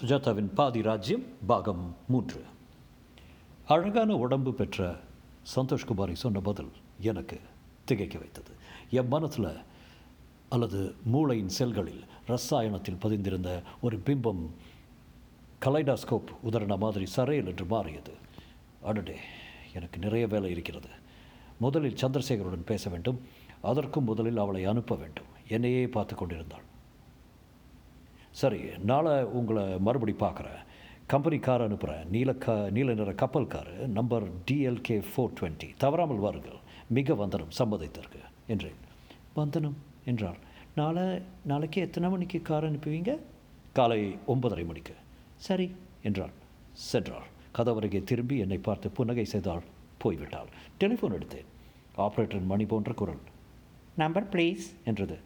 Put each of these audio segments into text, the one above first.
சுஜாதாவின் பாதி ராஜ்யம் பாகம் மூன்று. அழகான உடம்பு பெற்ற சந்தோஷ்குமாரி சொன்ன பதில் எனக்கு திகைக்க வைத்தது. என் மனத்தில் அல்லது மூளையின் செல்களில் ரசாயனத்தில் பதிந்திருந்த ஒரு பிம்பம் கலைடாஸ்கோப் உதரண மாதிரி சரையல் என்று மாறியது. அடடே எனக்கு நிறைய வேலை இருக்கிறது. முதலில் சந்திரசேகருடன் பேச வேண்டும். அதற்கும் முதலில் அவளை அனுப்ப வேண்டும். என்னையே பார்த்து கொண்டிருந்தாள். சரி நாளை உங்களை மறுபடி பார்க்குறேன். கம்பெனி கார் அனுப்புகிறேன் நீல க நீல நிற கப்பல் car number DLK four twenty தவறாமல் வாருங்கள். மிக வந்தனம் சம்மதித்திருக்கு என்றேன். வந்தனம் என்றாள் நாளை நாளைக்கு எத்தனை மணிக்கு கார் அனுப்புவீங்க? காலை ஒன்பதரை மணிக்கு. சரி என்றாள் சென்றாள் கதவருகே திரும்பி என்னை பார்த்து புன்னகை செய்தாள். போய்விட்டாள். டெலிஃபோன் எடுத்தேன். ஆப்ரேட்டரின் மணி போன்ற குரல். Number please. என்றது.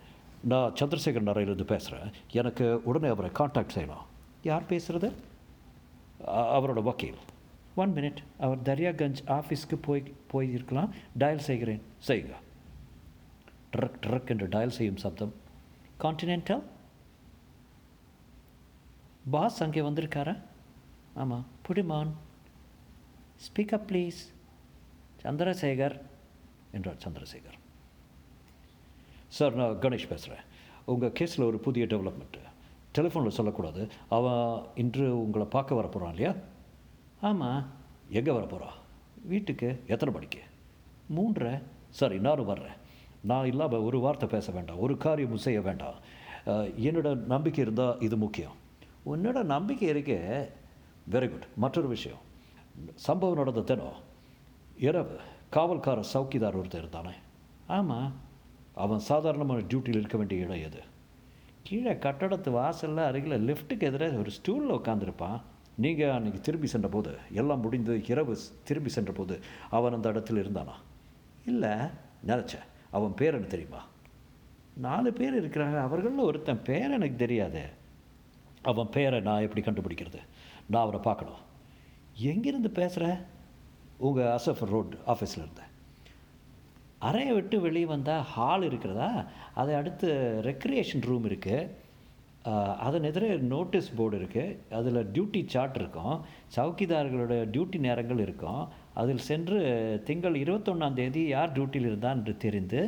நான் சந்திரசேகர் அறையிலிருந்து பேசுகிறேன் எனக்கு உடனே அவரை காண்டாக்ட் செய்யலாம் யார் பேசுகிறது அவரோட வக்கீல். ஒன் மினிட் அவர் தர்யாகஞ்ச் ஆஃபீஸ்க்கு போய் போயிருக்கலாம். டயல் செய்கிறேன். செய்யுங்க ட்ரக் ட்ரக் என்று டயல் செய்யும் சப்தம். கான்டினென்டல் பாஸ் அங்கே வந்திருக்காரா? ஆமாம் புடிமான். ஸ்பீக்கப் ப்ளீஸ் சந்திரசேகர் என்றார் சந்திரசேகர். சார் நான் கணேஷ் பேசுகிறேன் உங்கள் கேஸில் ஒரு புதிய டெவலப்மெண்ட்டு டெலிஃபோனில் சொல்லக்கூடாது. அவன் இன்று உங்களை பார்க்க வர போகிறான் இல்லையா? ஆமாம் எங்கே வர போகிறா வீட்டுக்கு. எத்தனை மணிக்கு? மூன்றரை. சரி நானும் வர்றேன். நான் இல்லாமல் ஒரு வார்த்தை பேச வேண்டாம். ஒரு காரியமும் செய்ய வேண்டாம். என்னோட நம்பிக்கை இருந்தால் இது முக்கியம். உன்னோட நம்பிக்கை இருக்கே. வெரி குட் மற்றொரு விஷயம். சம்பவம் நடந்த தினம் இரவு காவல்கார சவுக்கிதார் ஒருத்தர் இருந்தானே? ஆமாம் அவன் சாதாரணமான டியூட்டியில் இருக்க வேண்டிய இடம் எது? கீழே கட்டடத்து வாசலில் அருகில் லிஃப்ட்டுக்கு எதிராக ஒரு ஸ்டூலில் உட்காந்துருப்பான் நீங்கள் அன்றைக்கி திரும்பி சென்ற போது எல்லாம் முடிந்து இரவு திரும்பி சென்ற போது அவன் அந்த இடத்துல இருந்தானா? இல்லை நினச்சேன் அவன் பேர் எனக்கு தெரியுமா? நாலு பேர் இருக்கிறாங்க. அவர்களில் ஒருத்தன் பேர் எனக்கு தெரியாதே. அவன் பேரை நான் எப்படி கண்டுபிடிக்கிறது? நான் அவனை பார்க்கணும். எங்கேருந்து பேசுகிற உங்கள் அசஃப் ரோட் ஆஃபீஸில் இருந்தேன் அறையை விட்டு வெளியே வந்தால் ஹால் இருக்கிறதா? அதை அடுத்து ரெக்ரியேஷன் ரூம் இருக்குது அதன் எதிரே நோட்டீஸ் போர்டு இருக்குது அதில் டியூட்டி சார்ட் இருக்கும். சவுக்கிதார்களோட டியூட்டி நேரங்கள் இருக்கும். அதில் சென்று திங்கள் இருபத்தொன்னாம் தேதி யார் டியூட்டியில் இருந்தான் என்று தெரிந்து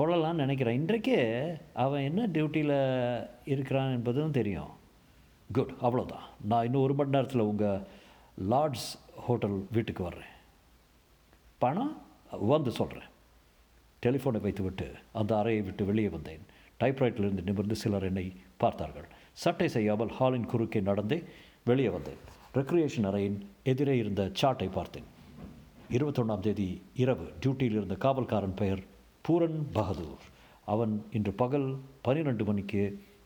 கொள்ளலாம்னு நினைக்கிறேன். இன்றைக்கே அவன் என்ன டியூட்டியில் இருக்கிறான் என்பதும் தெரியும். குட் அவ்வளோதான் நான் இன்னும் ஒரு மணி நேரத்தில் உங்கள் லார்ட்ஸ் ஹோட்டல் வீட்டுக்கு வர்றேன். பணம் வந்து சொல்கிறேன் டெலிஃபோனை வைத்துவிட்டு அந்த அறையை விட்டு வெளியே வந்தேன். டைப்ரைட்டிலிருந்து நிமிர்ந்து சிலர் என்னை பார்த்தார்கள். சட்டை செய்யாமல் ஹாலின் குறுக்கே நடந்தே வெளியே வந்தேன். ரெக்ரியேஷன் அறையின் எதிரே இருந்த சாட்டை பார்த்தேன். இருபத்தொன்னாம் தேதி இரவு டியூட்டியில் இருந்த காவல்காரன் பெயர் பூரன் பகதூர். அவன் இன்று பகல் பன்னிரெண்டு மணிக்கு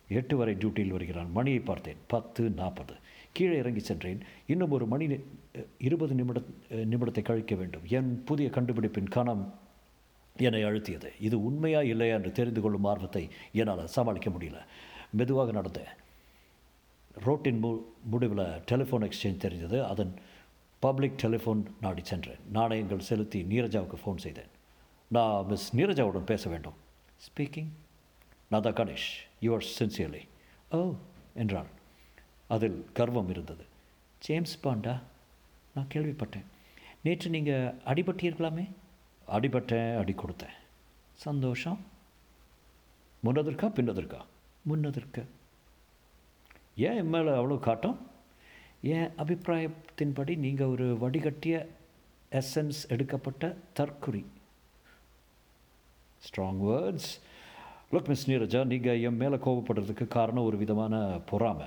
எட்டு வரை டியூட்டியில் வருகிறான். மணியை பார்த்தேன். பத்து நாற்பது. கீழே இறங்கி சென்றேன். இன்னும் ஒரு மணி இருபது நிமிட நிமிடத்தை கழிக்க வேண்டும். என் புதிய கண்டுபிடிப்பின் கணம் என்னை அழுத்தியது. இது உண்மையா இல்லையா என்று தெரிந்து கொள்ளும் ஆர்வத்தை என்னால் சமாளிக்க முடியல. மெதுவாக நடந்தேன் ரோட்டின் மு முடிவில் டெலிஃபோன் எக்ஸ்சேஞ்ச் தெரிந்தது அதன் பப்ளிக் டெலிஃபோன் நாடி சென்றேன். நாணயங்கள் செலுத்தி நீரஜாவுக்கு ஃபோன் செய்தேன். நான் மிஸ் நீரஜாவுடன் பேச வேண்டும். ஸ்பீக்கிங் நான் தான் கணேஷ். யுவர் சின்சியர்லி ஓ என்றாள் அதில் கர்வம் இருந்தது. ஜேம்ஸ் பாண்டா நான் கேள்விப்பட்டேன். நேற்று நீங்கள் அடிபட்டீர்களாமே? அடிபட்டேன் அடி கொடுத்தேன். சந்தோஷம். முன்னதற்கா பின்னதற்கா முன்னதற்கு ஏன் என் மேலே அவ்வளோ காட்டம்? என் அபிப்பிராயத்தின்படி நீங்கள் ஒரு வடிகட்டிய எசன்ஸ் எடுக்கப்பட்ட தற்குறி. Strong words look miss Neeraja நீங்கள் என் மேலே கோபப்படுறதுக்கு காரணம் ஒரு விதமான பொறாமை.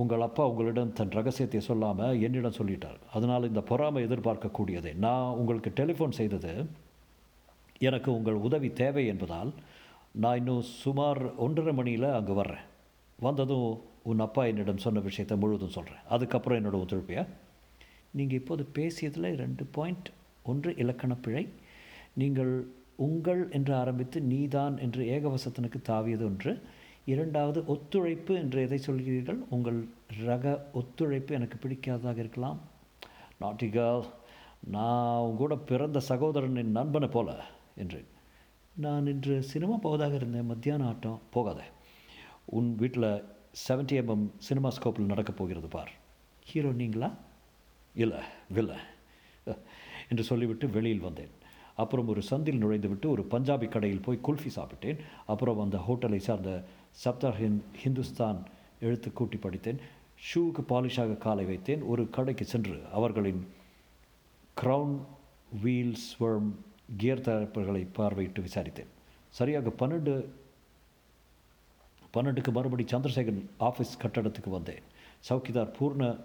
உங்கள் அப்பா உங்களிடம் தன் ரகசியத்தை சொல்லாமல் என்னிடம் சொல்லிட்டார். அதனால் இந்த பொறாமை எதிர்பார்க்கக்கூடியதே. நான் உங்களுக்கு டெலிஃபோன் செய்தது எனக்கு உங்கள் உதவி தேவை என்பதால் நான் இன்னும் சுமார் ஒன்றரை மணியில் அங்கே வர்றேன். வந்ததும் உன் அப்பா என்னிடம் சொன்ன விஷயத்தை முழுவதும் சொல்கிறேன் அதுக்கப்புறம் என்னோட ஒத்துழைப்பியா நீங்கள் இப்போது பேசியதில் ரெண்டு பாயிண்ட் ஒன்று இலக்கண பிழை. நீங்கள் உங்கள் என்று ஆரம்பித்து நீதான் என்று ஏகவசத்தனுக்கு தாவியது ஒன்று. இரண்டாவது ஒத்துழைப்பு என்று எதை சொல்கிறீர்கள்? உங்கள் ரக ஒத்துழைப்பு எனக்கு பிடிக்காததாக இருக்கலாம். நாட்டிகால் நான் உங்கூட பிறந்த சகோதரனின் நண்பனை போல என்று நான் இன்று சினிமா போவதாக இருந்தேன். மத்தியான ஆட்டம். போகாத. உன் வீட்டில் 70 எம்எம் சினிமா ஸ்கோப்பில் நடக்கப் போகிறது பார். ஹீரோ நீங்களா? இல்லை வில்லை. என்று சொல்லிவிட்டு வெளியில் வந்தேன். அப்புறம் ஒரு சந்தில் நுழைந்துவிட்டு ஒரு பஞ்சாபி கடையில் போய் குல்ஃபி சாப்பிட்டேன். அப்புறம் அந்த ஹோட்டலை சார்ந்த சப்தார் ஹிந் ஹிந்துஸ்தான் எழுத்து கூட்டி படித்தேன். ஷூவுக்கு பாலிஷாக காலை வைத்தேன். ஒரு கடைக்கு சென்று அவர்களின் க்ரௌன் வீல் ஸ்வர்ம் கியர் தயாரிப்புகளை பார்வையிட்டு விசாரித்தேன். சரியாக பன்னெண்டு பன்னெண்டுக்கு மறுபடி சந்திரசேகரன் ஆஃபீஸ் கட்டடத்துக்கு வந்தேன். சௌக்கிதார் பூர்ண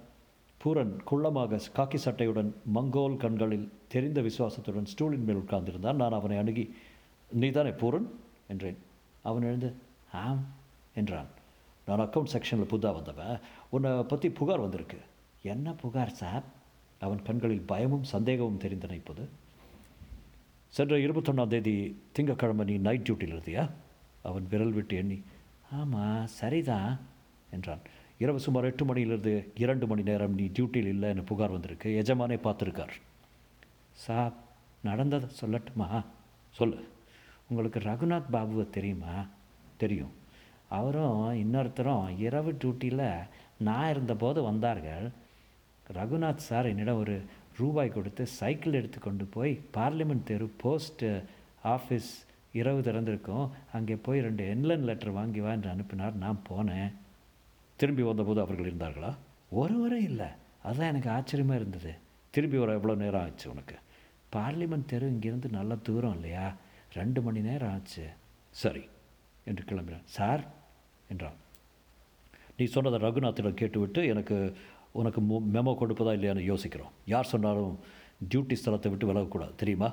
பூரன் குள்ளமாக காக்கி சட்டையுடன் மங்கோல் கண்களில் தெரிந்த விசுவாசத்துடன் ஸ்டூலின் மேல் உட்கார்ந்திருந்தான். நான் அவனை அணுகி நீதானே பூரன்? என்றேன். அவன் எழுந்து ஆம். என்றான். நான் அக்கவுண்ட் செக்ஷனில் புதாக வந்தவன் உன்னை பற்றி புகார் வந்திருக்கு. என்ன புகார் சார் அவன் கண்களில் பயமும் சந்தேகமும் தெரிந்தன இப்போது. சென்ற இருபத்தொன்னாம் தேதி திங்கக்கிழமை நீ நைட் டியூட்டியில் இருந்தியா? அவன் விரல் விட்டு எண்ணி ஆமாம் சரிதான் என்றான். இரவு சுமார் எட்டு மணியிலிருந்து இரண்டு மணி நேரம் நீ டியூட்டியில் இல்லைன்னு புகார் வந்திருக்கு எஜமானே பார்த்துருக்கார். சாப் நடந்ததை சொல்லட்டுமா? சொல்லு. உங்களுக்கு ரகுநாத் பாபுவை தெரியுமா? தெரியும். அவரும் இன்னொருத்தரும் இரவு டியூட்டியில் நான் இருந்தபோது வந்தார்கள். ரகுநாத் சார் என்னிடம் ஒரு ரூபாய் கொடுத்து சைக்கிள் எடுத்து கொண்டு போய் பார்லிமெண்ட் தெரு போஸ்ட் ஆஃபீஸ் இரவு திறந்திருக்கும். அங்கே போய் ரெண்டு என்லன் லெட்டர் வாங்கி வா என்று அனுப்பினார். நான் போனேன். திரும்பி வந்தபோது அவர்கள் இருந்தார்களா? ஒருவரே இல்லை. அதுதான் எனக்கு ஆச்சரியமாக இருந்தது. திரும்பி வர எவ்வளோ நேரம் ஆச்சு உனக்கு? பார்லிமெண்ட் தெரு இங்கேருந்து நல்ல தூரம் இல்லையா? ரெண்டு மணி நேரம் ஆச்சு. சரி என்று கிளம்பினான் சார் என்றான். நீ சொன்னதை ரகுநாத்திடம் கேட்டுவிட்டு எனக்கு உனக்கு மெமோ கொடுப்பதா இல்லையான்னு யோசிக்கிறோம். யார் சொன்னாலும் டியூட்டி ஸ்தலத்தை விட்டு விலகக்கூடாது தெரியுமா?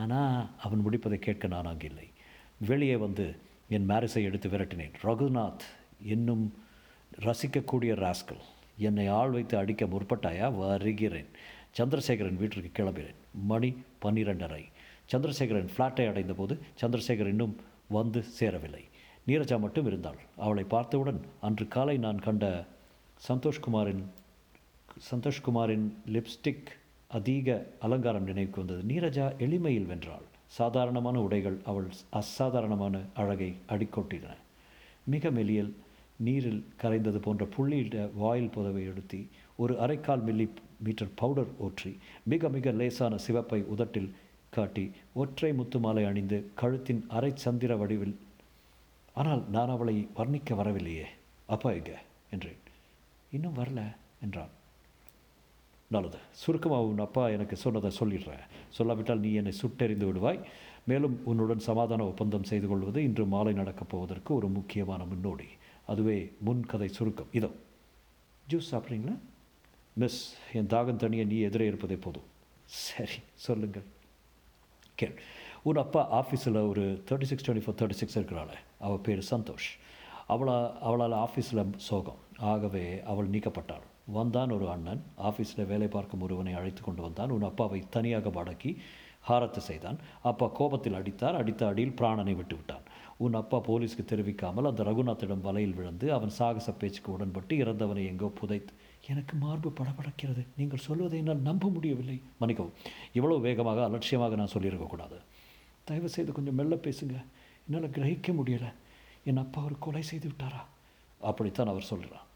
ஆனால் அவன் முடிப்பதை கேட்க நான் அங்கே இல்லை. வெளியே வந்து என் மேரிஸை எடுத்து விரட்டினேன். ரகுநாத் இன்னும் ரசிக்கக்கூடிய ராஸ்கல் என்னை ஆள் வைத்து அடிக்க முற்பட்டாயா? வருகிறேன். சந்திரசேகரன் வீட்டிற்கு கிளம்பினேன். மணி பன்னிரெண்டரை. சந்திரசேகரன் ஃப்ளாட்டை அடைந்தபோது சந்திரசேகர் இன்னும் வந்து சேரவில்லை. நீரஜா மட்டும் இருந்தாள். அவளை பார்த்தவுடன் அன்று காலை நான் கண்ட சந்தோஷ்குமாரின் சந்தோஷ்குமாரின் லிப்ஸ்டிக் அதிக அலங்காரம் நினைவுக்கு வந்தது. நீரஜா எளிமையில் வென்றாள். சாதாரணமான உடைகள் அவள் அசாதாரணமான அழகை அடிக்கொட்டின. மிக மெலியல் நீரில் கரைந்தது போன்ற புள்ளியிட வாயில் புதவை எடுத்தி ஒரு அரைக்கால் மில்லி மீட்டர் பவுடர் ஊற்றி மிக மிக லேசான சிவப்பை உதட்டில் காட்டி ஒற்றை முத்து மாலை அணிந்து கழுத்தின் அரை சந்திர வடிவில் ஆனால் நான் அவளை வர்ணிக்க வரவில்லையே. அப்பா எங்க? என்றேன். இன்னும் வரல என்றான். நல்லது சுருக்கமாக உன் அப்பா எனக்கு சொன்னதை சொல்லிடுறேன் சொல்லாவிட்டால் நீ என்னை சுட்டெறிந்து விடுவாய். மேலும் உன்னுடன் சமாதான ஒப்பந்தம் செய்து கொள்வது இன்று மாலை நடக்கப் போவதற்கு ஒரு முக்கியமான முன்னோடி. அதுவே முன்கதை சுருக்கம். இதோ. ஜூஸ் சாப்பிட்றீங்களா? மிஸ் என் தாகம் தனியை நீ எதிரே இருப்பதே போதும். சரி சொல்லுங்கள். கேள். உன் அப்பா ஆஃபீஸில் ஒரு thirty six twenty four thirty six இருக்கிறாள். அவள் பேர் சந்தோஷ். அவளா அவளால் ஆஃபீஸில் சோகம். ஆகவே அவள் நீக்கப்பட்டாள். வந்தான் ஒரு அண்ணன். ஆஃபீஸில் வேலை பார்க்கும் ஒருவனை அழைத்து கொண்டு வந்தான். உன் அப்பாவை தனியாக மடக்கி ஹாரத்து செய்தான். அப்பா கோபத்தில் அடித்தார். அடித்த அடியில் பிராணனை விட்டு விட்டான் உன் அப்பா போலீஸ்க்கு தெரிவிக்காமல் அந்த ரகுநாத்திடம் வலையில் விழுந்து அவன் சாகச பேச்சுக்கு உடன்பட்டு இறந்தவனை எங்கோ புதைத்து எனக்கு மார்பு படபடக்கிறது. நீங்கள் சொல்வதை என்னால் நம்ப முடியவில்லை. மன்னிக்கவும். இவ்வளோ வேகமாக அலட்சியமாக நான் சொல்லியிருக்கக்கூடாது. தயவு செய்து கொஞ்சம் மெல்ல பேசுங்க. என்னால் கிரகிக்க முடியலை. என் அப்பா அவர் கொலை செய்து விட்டாரா? அப்படித்தான் அவர் சொல்கிறார்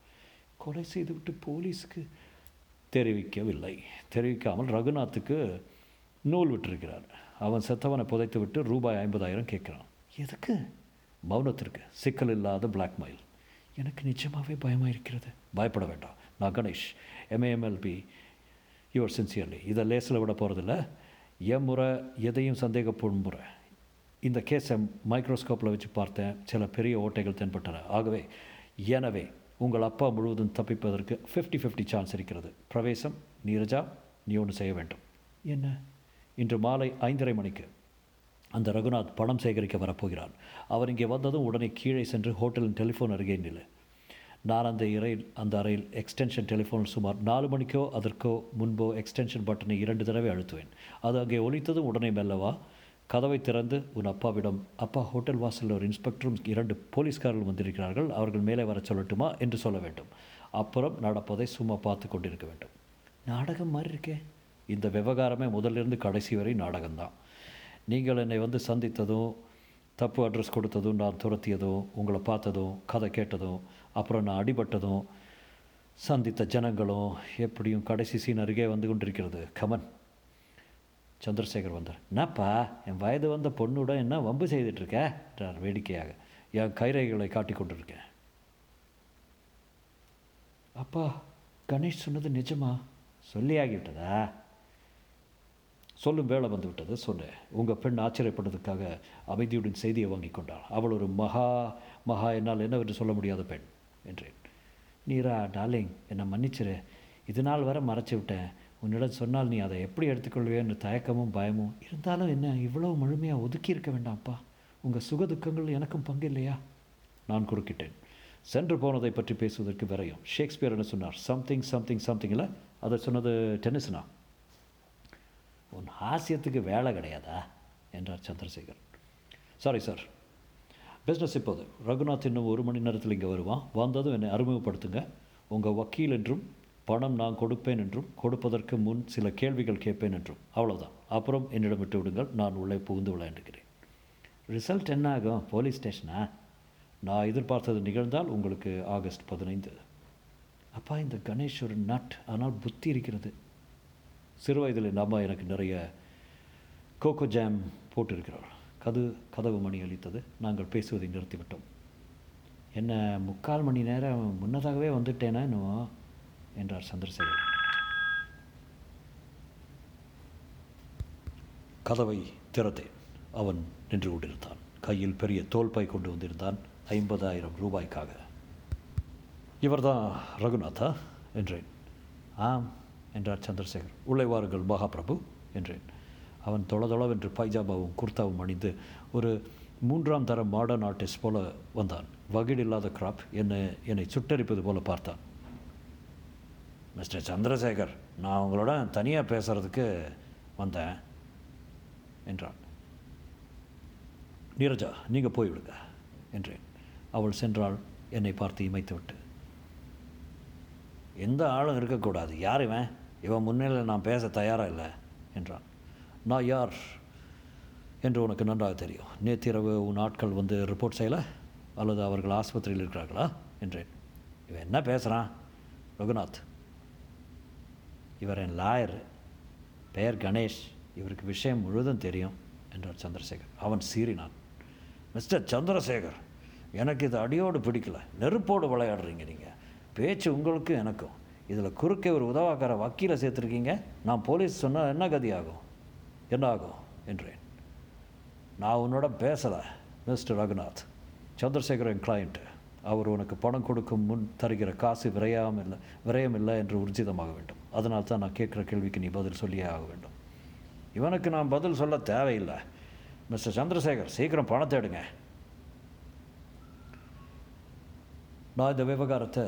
கொலை செய்துவிட்டு போலீஸுக்கு தெரிவிக்கவில்லை. தெரிவிக்காமல் ரகுநாத்துக்கு நூல் விட்டிருக்கிறார். அவன் செத்தவனை புதைத்து விட்டு ரூபாய் ஐம்பதாயிரம் கேட்குறான். எதுக்கு? மௌனத்திற்கு. சிக்கல் இல்லாத பிளாக்மெயில் எனக்கு நிஜமாகவே பயமாக இருக்கிறது பயப்பட வேண்டாம். நான் கணேஷ். எம்ஏஎம்எல்பி யுவர் சின்சியர்லி இதை லேசில் விட போகிறதில்ல என் முறை எதையும் சந்தேகப்படும் முறை. இந்த கேஸை மைக்ரோஸ்கோப்பில் வச்சு பார்த்தேன். சில பெரிய ஓட்டைகள் தென்பட்டன. ஆகவே எனவே உங்கள் அப்பா முழுவதும் தப்பிப்பதற்கு ஃபிஃப்டி ஃபிஃப்டி சான்ஸ் இருக்கிறது. பிரவேசம் நீரஜா நீ ஒன்று செய்ய வேண்டும். என்ன? இன்று மாலை ஐந்தரை மணிக்கு அந்த ரகுநாத் பணம் சேகரிக்க வரப்போகிறான். அவர் இங்கே வந்ததும் உடனே கீழே சென்று ஹோட்டலின் டெலிஃபோன் அருகே நில்லு. நான் அந்த இறையில் அந்த அறையில் எக்ஸ்டென்ஷன் டெலிஃபோன் சுமார் நாலு மணிக்கோ அதற்கோ முன்போ எக்ஸ்டென்ஷன் பட்டனை இரண்டு தடவை அழுத்துவேன். அது அங்கே ஒலித்ததும் உடனே மெல்லவா கதவை திறந்து உன் அப்பாவிடம் அப்பா ஹோட்டல் வாசலில் ஒரு இன்ஸ்பெக்டரும் இரண்டு போலீஸ்காரர்கள் வந்திருக்கிறார்கள் அவர்கள் மேலே வர சொல்லட்டுமா? என்று சொல்ல வேண்டும். அப்புறம் நடப்பதை சும்மா பார்த்து கொண்டிருக்க வேண்டும். நாடகம் மாதிரி இருக்கே. இந்த விவகாரமே முதலிருந்து கடைசி வரை நாடகம்தான். நீங்கள் என்னை வந்து சந்தித்ததும் தப்பு அட்ரஸ் கொடுத்ததும் நான் துரத்தியதும் உங்களை பார்த்ததும் கதை கேட்டதும் அப்புறம் நான் அடிபட்டதும் சந்தித்த ஜனங்களும் எப்படியும் கடைசி சீன் அருகே வந்து கொண்டிருக்கிறது. கமன் சந்திரசேகர் வந்தார். என்னப்பா என் வயது வந்த பொண்ணுட என்ன வம்பு செய்துட்ருக்க என்றார் வேடிக்கையாக. என் கைரைகளை காட்டி கொண்டிருக்கேன். அப்பா கணேஷ் சொன்னது நிஜமா? சொல்லியாகிவிட்டதா? சொல்லும் வேலை வந்து விட்டது சொன்னேன். உங்கள் பெண் ஆச்சரியப்பட்டதுக்காக அமைதியுடன் செய்தியை வாங்கி கொண்டாள். அவள் ஒரு மகா மகா என்னால் என்னவென்று சொல்ல முடியாத பெண் என்றேன். நீரா டார்லிங் என்னை மன்னிச்சிரு. இது நாள் வரை மறைச்சி விட்டேன். உன்னிடம் சொன்னால் நீ அதை எப்படி எடுத்துக்கொள்வேன்னு தயக்கமும் பயமும் இருந்தாலும் என்ன இவ்வளோ முழுமையாக ஒதுக்கி இருக்க வேண்டாம்ப்பா உங்கள் சுக துக்கங்கள் எனக்கும் பங்கு இல்லையா? நான் குறுக்கிட்டேன். சென்று போனதை பற்றி பேசுவதற்கு விரையும். ஷேக்ஸ்பியர் என்ன சொன்னார்? சம்திங் சம்திங் சம்திங்கில் அதை சொன்னது டென்னிஸ்னா? உன் ஹாஸ்யத்துக்கு வேலை கிடையாதா? என்றார் சந்திரசேகர் சாரி சார் பிஸ்னஸ் இப்போது. ரகுநாத் இன்னும் ஒரு மணி நேரத்தில் இங்கே வருவான். வந்ததும் என்னை அறிமுகப்படுத்துங்க. உங்கள் வக்கீல் என்றும் பணம் நான் கொடுப்பேன் என்றும் கொடுப்பதற்கு முன் சில கேள்விகள் கேட்பேன் என்றும். அவ்வளோதான் அப்புறம் என்னிடம் விட்டு விடுங்கள். நான் உள்ளே புகுந்து விளையாண்டுக்கிறேன். ரிசல்ட் என்ன ஆகும்? போலீஸ் ஸ்டேஷனா நான் எதிர்பார்த்தது நிகழ்ந்தால் உங்களுக்கு ஆகஸ்ட் பதினைந்து. அப்பா இந்த கணேஷ் ஒரு நட். ஆனால் புத்தி இருக்கிறது. சிறு வயதில் நம்ம அம்மா எனக்கு நிறைய கோகோ ஜாம் போட்டிருக்கிறார். கது கதவு மணி அளித்தது. நாங்கள் பேசுவதை நிறுத்திவிட்டோம். என்ன முக்கால் மணி நேரம் முன்னதாகவே வந்துட்டேனா இன்னும் என்றார் சந்திரசேகர். கதவை திறத்தேன். அவன் நின்று கொண்டிருந்தான். கையில் பெரிய தோல்பாய் கொண்டு வந்திருந்தான். ஐம்பதாயிரம் ரூபாய்க்காக. இவர்தான் ரகுநாதா? என்றேன். ஆம் என்றார் சந்திரசேகர். உள்ளே வாருங்கள் மகாபிரபு என்றேன். அவன் தொளதொளவென்று பைஜாபாவும் குர்தாவும் அணிந்து ஒரு மூன்றாம் தர மாடர்ன் ஆர்டிஸ்ட் போல வந்தான். வகிடில்லாத கிராப் என்னை என்னை சுட்டரிப்பது போல பார்த்தான். மிஸ்டர் சந்திரசேகர் நான் உங்களோட தனியாக பேசுகிறதுக்கு வந்தேன் என்றான். நீரஜா நீங்கள் போய்விடுங்க என்றேன். அவள் சென்றாள் என்னை பார்த்து இமைத்து விட்டு எந்த ஆளும் இருக்கக்கூடாது. யார் இவன்? இவன் முன்னிலையில் நான் பேச தயாராக இல்லை என்றான். நான் யார்? என்று உனக்கு நன்றாக தெரியும். நேத்திரவு உன் ஆட்கள் வந்து ரிப்போர்ட் செய்யலை? அல்லது அவர்கள் ஆஸ்பத்திரியில் இருக்கிறார்களா? என்றேன். இவன் என்ன பேசுகிறான் ரகுநாத். இவர் என் லாயர் பெயர் கணேஷ். இவருக்கு விஷயம் முழுதும் தெரியும் என்றார் சந்திரசேகர். அவன் சீறினான். மிஸ்டர் சந்திரசேகர் எனக்கு இது அடியோடு பிடிக்கல. நெருப்போடு விளையாடுறீங்க நீங்கள் பேச்சு உங்களுக்கும் எனக்கும். இதில் குறுக்கே ஒரு உதவாக்கார வக்கீலை சேர்த்துருக்கீங்க. நான் போலீஸ் சொன்னால் என்ன கதி ஆகும்? என்ன ஆகும் என்றேன். நான் உன்னோட பேசலை மிஸ்டர் ரகுநாத். சந்திரசேகர் கிளைண்ட்டு அவர் உனக்கு பணம் கொடுக்கும் முன் தருகிற காசு விரையாமல் இல்லை விரயம் இல்லை என்று உர்ஜிதமாக வேண்டும். அதனால் தான் நான் கேட்குற கேள்விக்கு நீ பதில் சொல்லியே ஆக வேண்டும். இவனுக்கு நான் பதில் சொல்ல தேவையில்லை. மிஸ்டர் சந்திரசேகர் சீக்கிரம் பணத்தை எடுங்க. நான் இந்த விவகாரத்தை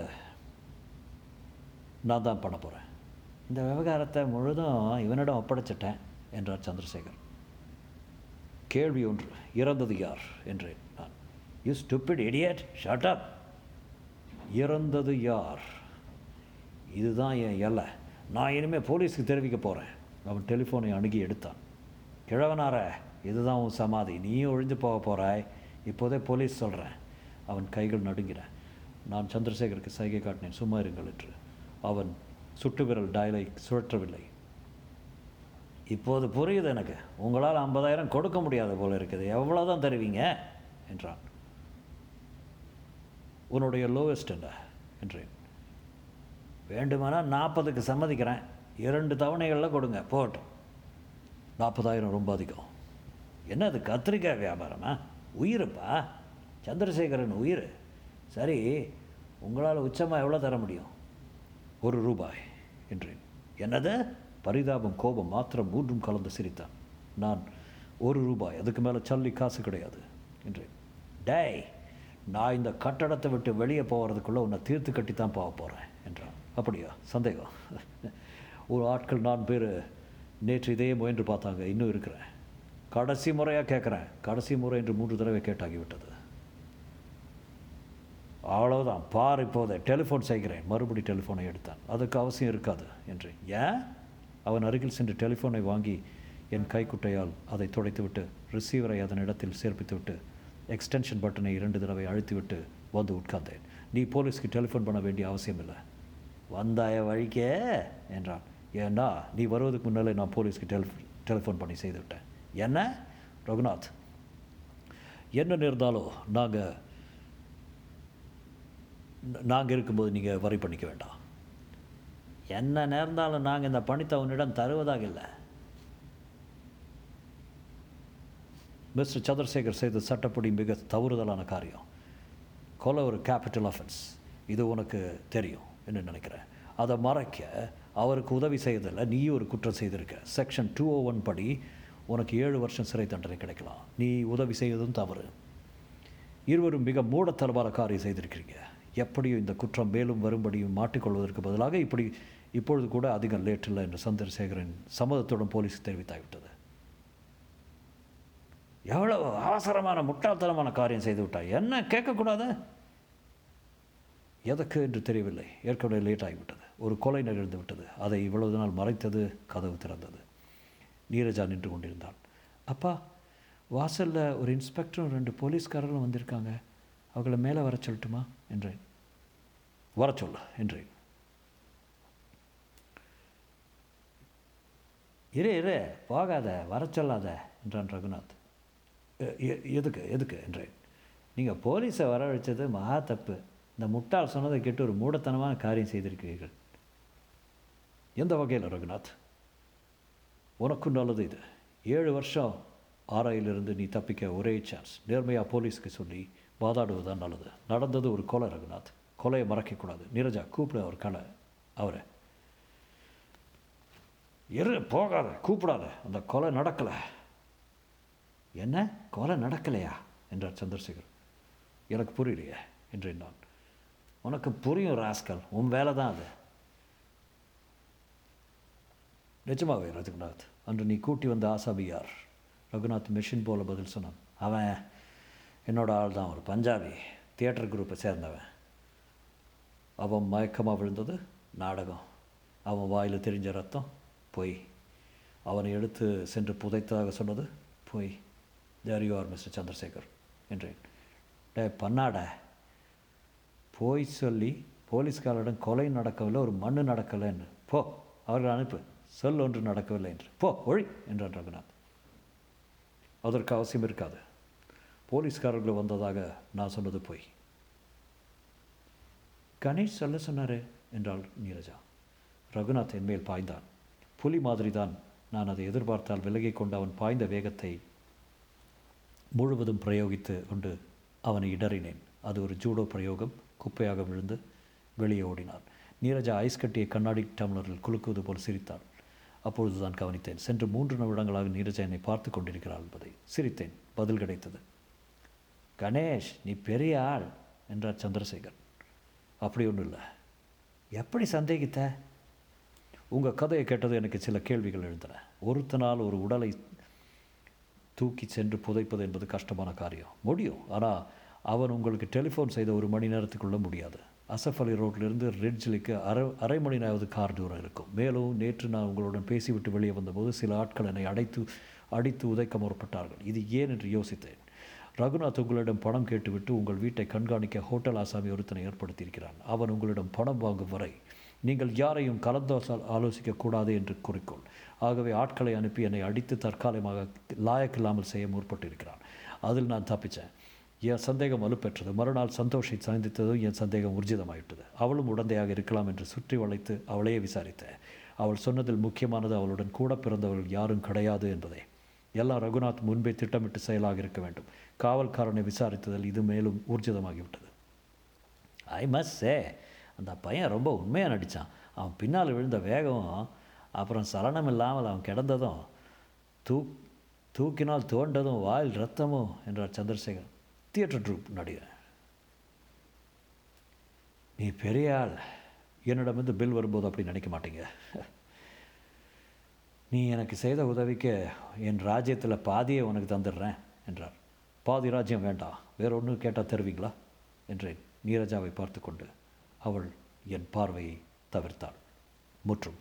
நான் தான் பண்ண போகிறேன் இந்த விவகாரத்தை முழுதும் இவனிடம் ஒப்படைச்சிட்டேன் என்றார் சந்திரசேகர். கேள்வி ஒன்று இறந்தது யார்? என்றேன் நான். You stupid idiot shut up இறந்தது யார்? இதுதான் என் எல்லை. நான் இனிமேல் போலீஸுக்கு தெரிவிக்க போகிறேன் அவன் டெலிஃபோனை அணுகி எடுத்தான். கிழவனார இதுதான் உன் சமாதி. நீயும் ஒழிஞ்சு போக போகிறாய் இப்போதே போலீஸ் சொல்கிறேன் அவன் கைகள் நடுங்கிறேன் நான் சந்திரசேகருக்கு சைகை காட்டினேன். சும்மா இருங்கள் என்று. அவன் சுட்டுவிரல் டயலை சுழற்றவில்லை. இப்போது புரியுது எனக்கு. உங்களால் ஐம்பதாயிரம் கொடுக்க முடியாது போல இருக்குது. எவ்வளோ தான் தருவீங்க? என்றான். உன்னுடைய லோவஸ்ட் என்ன? என்றேன். வேண்டுமானால் நாற்பதுக்கு சம்மதிக்கிறேன். இரண்டு தவணைகளில் கொடுங்க. போட்டோம் நாற்பதாயிரம் ரொம்ப அதிகம். என்ன அது கத்திரிக்காய் வியாபாரமா? உயிருப்பா? சந்திரசேகரன் உயிர். சரி உங்களால் உச்சமாக எவ்வளோ தர முடியும்? ஒரு ரூபாய் என்றேன். என்னது? பரிதாபம் கோபம் மாத்திரம் மூன்றும் கலந்து சிரித்தான். நான் ஒரு ரூபாய் அதுக்கு மேலே சல்லி காசு கிடையாது என்றேன். டேய் நான் இந்த கட்டடத்தை விட்டு வெளியே போகிறதுக்குள்ளே உன்னை தீர்த்து கட்டி தான் போக போகிறேன் என்றான். அப்படியா? சந்தேகம். ஒரு ஆட்கள் நான் பேர் நேற்று இதே முயன்று பார்த்தாங்க. இன்னும் இருக்கிறேன். கடைசி முறையாக கேட்குறேன் கடைசி முறை என்று மூன்று தடவை கேட்டாகிவிட்டது. அவ்வளோதான் பார் இப்போதே டெலிஃபோன் செய்கிறேன். மறுபடி டெலிஃபோனை எடுத்தான். அதுக்கு அவசியம் இருக்காது என்று. ஏன்? அவன் அருகில் சென்று டெலிஃபோனை வாங்கி என் கைக்குட்டையால் அதை துடைத்துவிட்டு ரிசீவரை அதன் இடத்தில் சேர்ப்பித்துவிட்டு எக்ஸ்டென்ஷன் பட்டனை இரண்டு தடவை அழுத்திவிட்டு வந்து உட்கார்ந்தேன். நீ போலீஸ்க்கு டெலிஃபோன் பண்ண வேண்டிய அவசியம் இல்லை. வந்தாய வழிக்கே? என்றான். ஏன்னா நீ வருவதுக்கு முன்னாலே நான் போலீஸ்க்கு டெலிஃப டெலிஃபோன் பண்ணி செய்துவிட்டேன். என்ன? ரகுநாத். என்ன நேர்ந்தாலும் நாங்கள் நாங்கள் இருக்கும்போது நீங்கள் வரி பண்ணிக்க வேண்டாம். என்ன நேர்ந்தாலும் நாங்கள் இந்த பணித்தை உன்னிடம் தருவதாக இல்லை. மிஸ்டர் சந்திரசேகர் செய்த சட்டப்படி மிக தவறுதலான காரியம். கொலை ஒரு கேபிட்டல் அஃபென்ஸ் இது உனக்கு தெரியும் என்று நினைக்கிறேன். அதை மறைக்க அவருக்கு உதவி செய்ததில் நீ ஒரு குற்றம் செய்திருக்க. செக்ஷன் டூ ஓ ஒன் படி உனக்கு ஏழு வருஷம் சிறை தண்டனை கிடைக்கலாம். நீ உதவி செய்வதும் தவறு. இருவரும் மிக மூடத்தனமான காரியம் செய்திருக்கிறீங்க. எப்படியும் இந்த குற்றம் மேலும் வரும்படியும் மாட்டிக்கொள்வதற்கு பதிலாக இப்படி இப்பொழுது கூட அதிகம் லேட் இல்லை என்று சந்திரசேகரன் சம்மதத்துடன் போலீஸ் தெரிவித்தாகிவிட்டது எவ்வளவு அவசரமான முட்டாள்தனமான காரியம் செய்து விட்டாய். என்ன கேட்கக்கூடாது? எதற்கு என்று தெரியவில்லை. ஏற்கனவே லேட் ஆகிவிட்டது ஒரு கொலை நிகழ்ந்து விட்டது. அதை இவ்வளவு நாள் மறைத்தது கதவு திறந்தது. நீரஜா நின்று கொண்டிருந்தாள் அப்பா வாசலில் ஒரு இன்ஸ்பெக்டரும் ரெண்டு போலீஸ்காரர்களும் வந்திருக்காங்க. அவங்கள மேலே வர சொல்லட்டுமா? என்றேன். வர சொல்ல என்றேன் இரு இரு போகாத வர சொல்லாத என்றான் ரகுநாத். "எ- எ- எதுக்கு எதுக்கு என்றேன் நீங்கள் போலீஸை வரவழைச்சது மகா தப்பு. இந்த முட்டாள் சொன்னதை கேட்டு ஒரு மூடத்தனமான காரியம் செய்திருக்கிறீர்கள். எந்த வகையில் ரகுநாத்? உனக்கும் நல்லது இது. ஏழு வருஷம் ஆராயிலிருந்து நீ தப்பிக்க ஒரே சான்ஸ் நேர்மையாக போலீஸ்க்கு சொல்லி வாதாடுவது தான் நல்லது. நடந்தது ஒரு கொலை ரகுநாத். கொலையை மறக்கக்கூடாது. நீரஜா கூப்பிடு அவர் கலை அவரை. இரு போகாத கூப்பிடாத. அந்த கொலை நடக்கலை. என்ன? கொலை நடக்கலையா? என்றார் சந்திரசேகர். எனக்கு புரியலையே என்றேன் நான் உனக்கு புரியும் ராஸ்கல் உன் வேலை தான் அது. நிஜமாவே ரகுநாத் அன்று நீ கூட்டி வந்த ஆசாபி யார்? ரகுநாத் மெஷின் போல் பதில் சொன்னான். அவன் என்னோட ஆள் தான் ஒரு பஞ்சாபி தியேட்டர் குரூப்பை சேர்ந்தவன். அவன் மயக்கமாக விழுந்தது நாடகம். அவன் வாயில் தெரிஞ்ச ரத்தம் பொய். அவனை எடுத்து சென்று புதைத்ததாக சொன்னது பொய். There you are mister Chandrasekhar என்றேன். டே பண்ணாட. போய் சொல்லி போலீஸ்காரரிடம் கொலை நடக்கவில்லை ஒரு மண்ணு நடக்கலைன்னு. போ அவர்கள் அனுப்பு. சொல் ஒன்று நடக்கவில்லை என்று. போ ஒழி என்றான் ரகுநாத். அதற்கு அவசியம் இருக்காது. போலீஸ்காரர்கள் வந்ததாக நான் சொன்னது போய். கணேஷ் சொல்ல சொன்னாரே என்றாள் நீரஜா. ரகுநாத் என் மேல் பாய்ந்தான். புலி மாதிரி தான் நான் அதை எதிர்பார்த்தால் விலகிக் கொண்டு அவன் பாய்ந்த வேகத்தை முழுவதும் பிரயோகித்து கொண்டு அவனை இடறினேன். அது ஒரு ஜூடோ பிரயோகம். குப்பையாக விழுந்து வெளியே ஓடினான். நீரஜா ஐஸ் கட்டிய கண்ணாடி டம்ளரில் குலுக்குவது போல் சிரித்தாள் அப்பொழுது தான் கவனித்தேன். சென்று மூன்று நிமிடங்களாக நீரஜா என்னை பார்த்து கொண்டிருக்கிறாள் என்பதை சிரித்தேன். பதில் கிடைத்தது. கணேஷ் நீ பெரிய ஆள் என்றார் சந்திரசேகர். அப்படி ஒன்றும் இல்லை. எப்படி சந்தேகித்த? உங்கள் கதையை கேட்டது எனக்கு சில கேள்விகள் எழுந்தன. ஒருத்தனால் ஒரு உடலை தூக்கி சென்று புதைப்பது என்பது கஷ்டமான காரியம். முடியும். ஆனால் அவன் உங்களுக்கு டெலிஃபோன் செய்த ஒரு மணி நேரத்துக்குள்ள முடியாது. அசஃப் அலி ரோட்லேருந்து ரெட்ஜிலுக்கு அரை அரை மணி நேரது கார் தூரம் இருக்கும். மேலும் நேற்று நான் உங்களுடன் பேசிவிட்டு வெளியே வந்தபோது சில ஆட்கள் என்னை அடைத்து அடித்து உதைக்க முற்பட்டார்கள். இது ஏன் என்று யோசித்தேன். ரகுநாத் உங்களிடம் பணம் கேட்டுவிட்டு உங்கள் வீட்டை கண்காணிக்க ஹோட்டல் ஆசாமி ஒருத்தனை ஏற்படுத்தியிருக்கிறான். அவன் உங்களிடம் பணம் வாங்கும் வரை நீங்கள் யாரையும் கலந்தாச ஆலோசிக்கக்கூடாது என்று குறிக்கோள். ஆகவே ஆட்களை அனுப்பி என்னை அடித்து தற்காலிகமாக லாயக்கில்லாமல் செய்ய முற்பட்டிருக்கிறான். அதில் நான் தப்பித்தேன் என் சந்தேகம் வலுப்பெற்றது. மறுநாள் சந்தோஷை சந்தித்ததும் என் சந்தேகம் ஊர்ஜிதமாயிட்டது அவளும் உடந்தையாக இருக்கலாம் என்று சுற்றி வளைத்து அவளையே விசாரித்தேன். அவள் சொன்னதில் முக்கியமானது அவளுடன் கூட பிறந்தவர்கள் யாரும் கிடையாது என்பதே. எல்லாம் ரகுநாத் முன்பே திட்டமிட்டு செயலாக இருக்க வேண்டும். காவல்காரனை விசாரித்ததில் இது மேலும் ஊர்ஜிதமாகிவிட்டது. ஐ மஸ்ட் சே அந்த பையன் ரொம்ப உண்மையாக நடித்தான் அவன் பின்னால் விழுந்த வேகம் அப்புறம் சலனம் இல்லாமல் அவன் கிடந்ததும் தூ தூக்கினால் தோண்டதும் வாயில் ரத்தமும் என்றார் சந்திரசேகர் தியேட்டர் ட்ரூப் நடிகர். நீ பெரிய ஆள். என்னிடமிருந்து பில் வரும்போது அப்படி நினைக்க மாட்டீங்க. நீ எனக்கு செய்த உதவிக்கு என் ராஜ்யத்தில் பாதியை உனக்கு தந்துடுறேன் என்றார். பாதி ராஜ்யம் வேண்டாம் வேற ஒன்று கேட்டால் தருவீங்களா? என்றேன். நீரஜாவை பார்த்து கொண்டு அவள் என் பார்வையை தவிர்த்தாள். முற்றும்.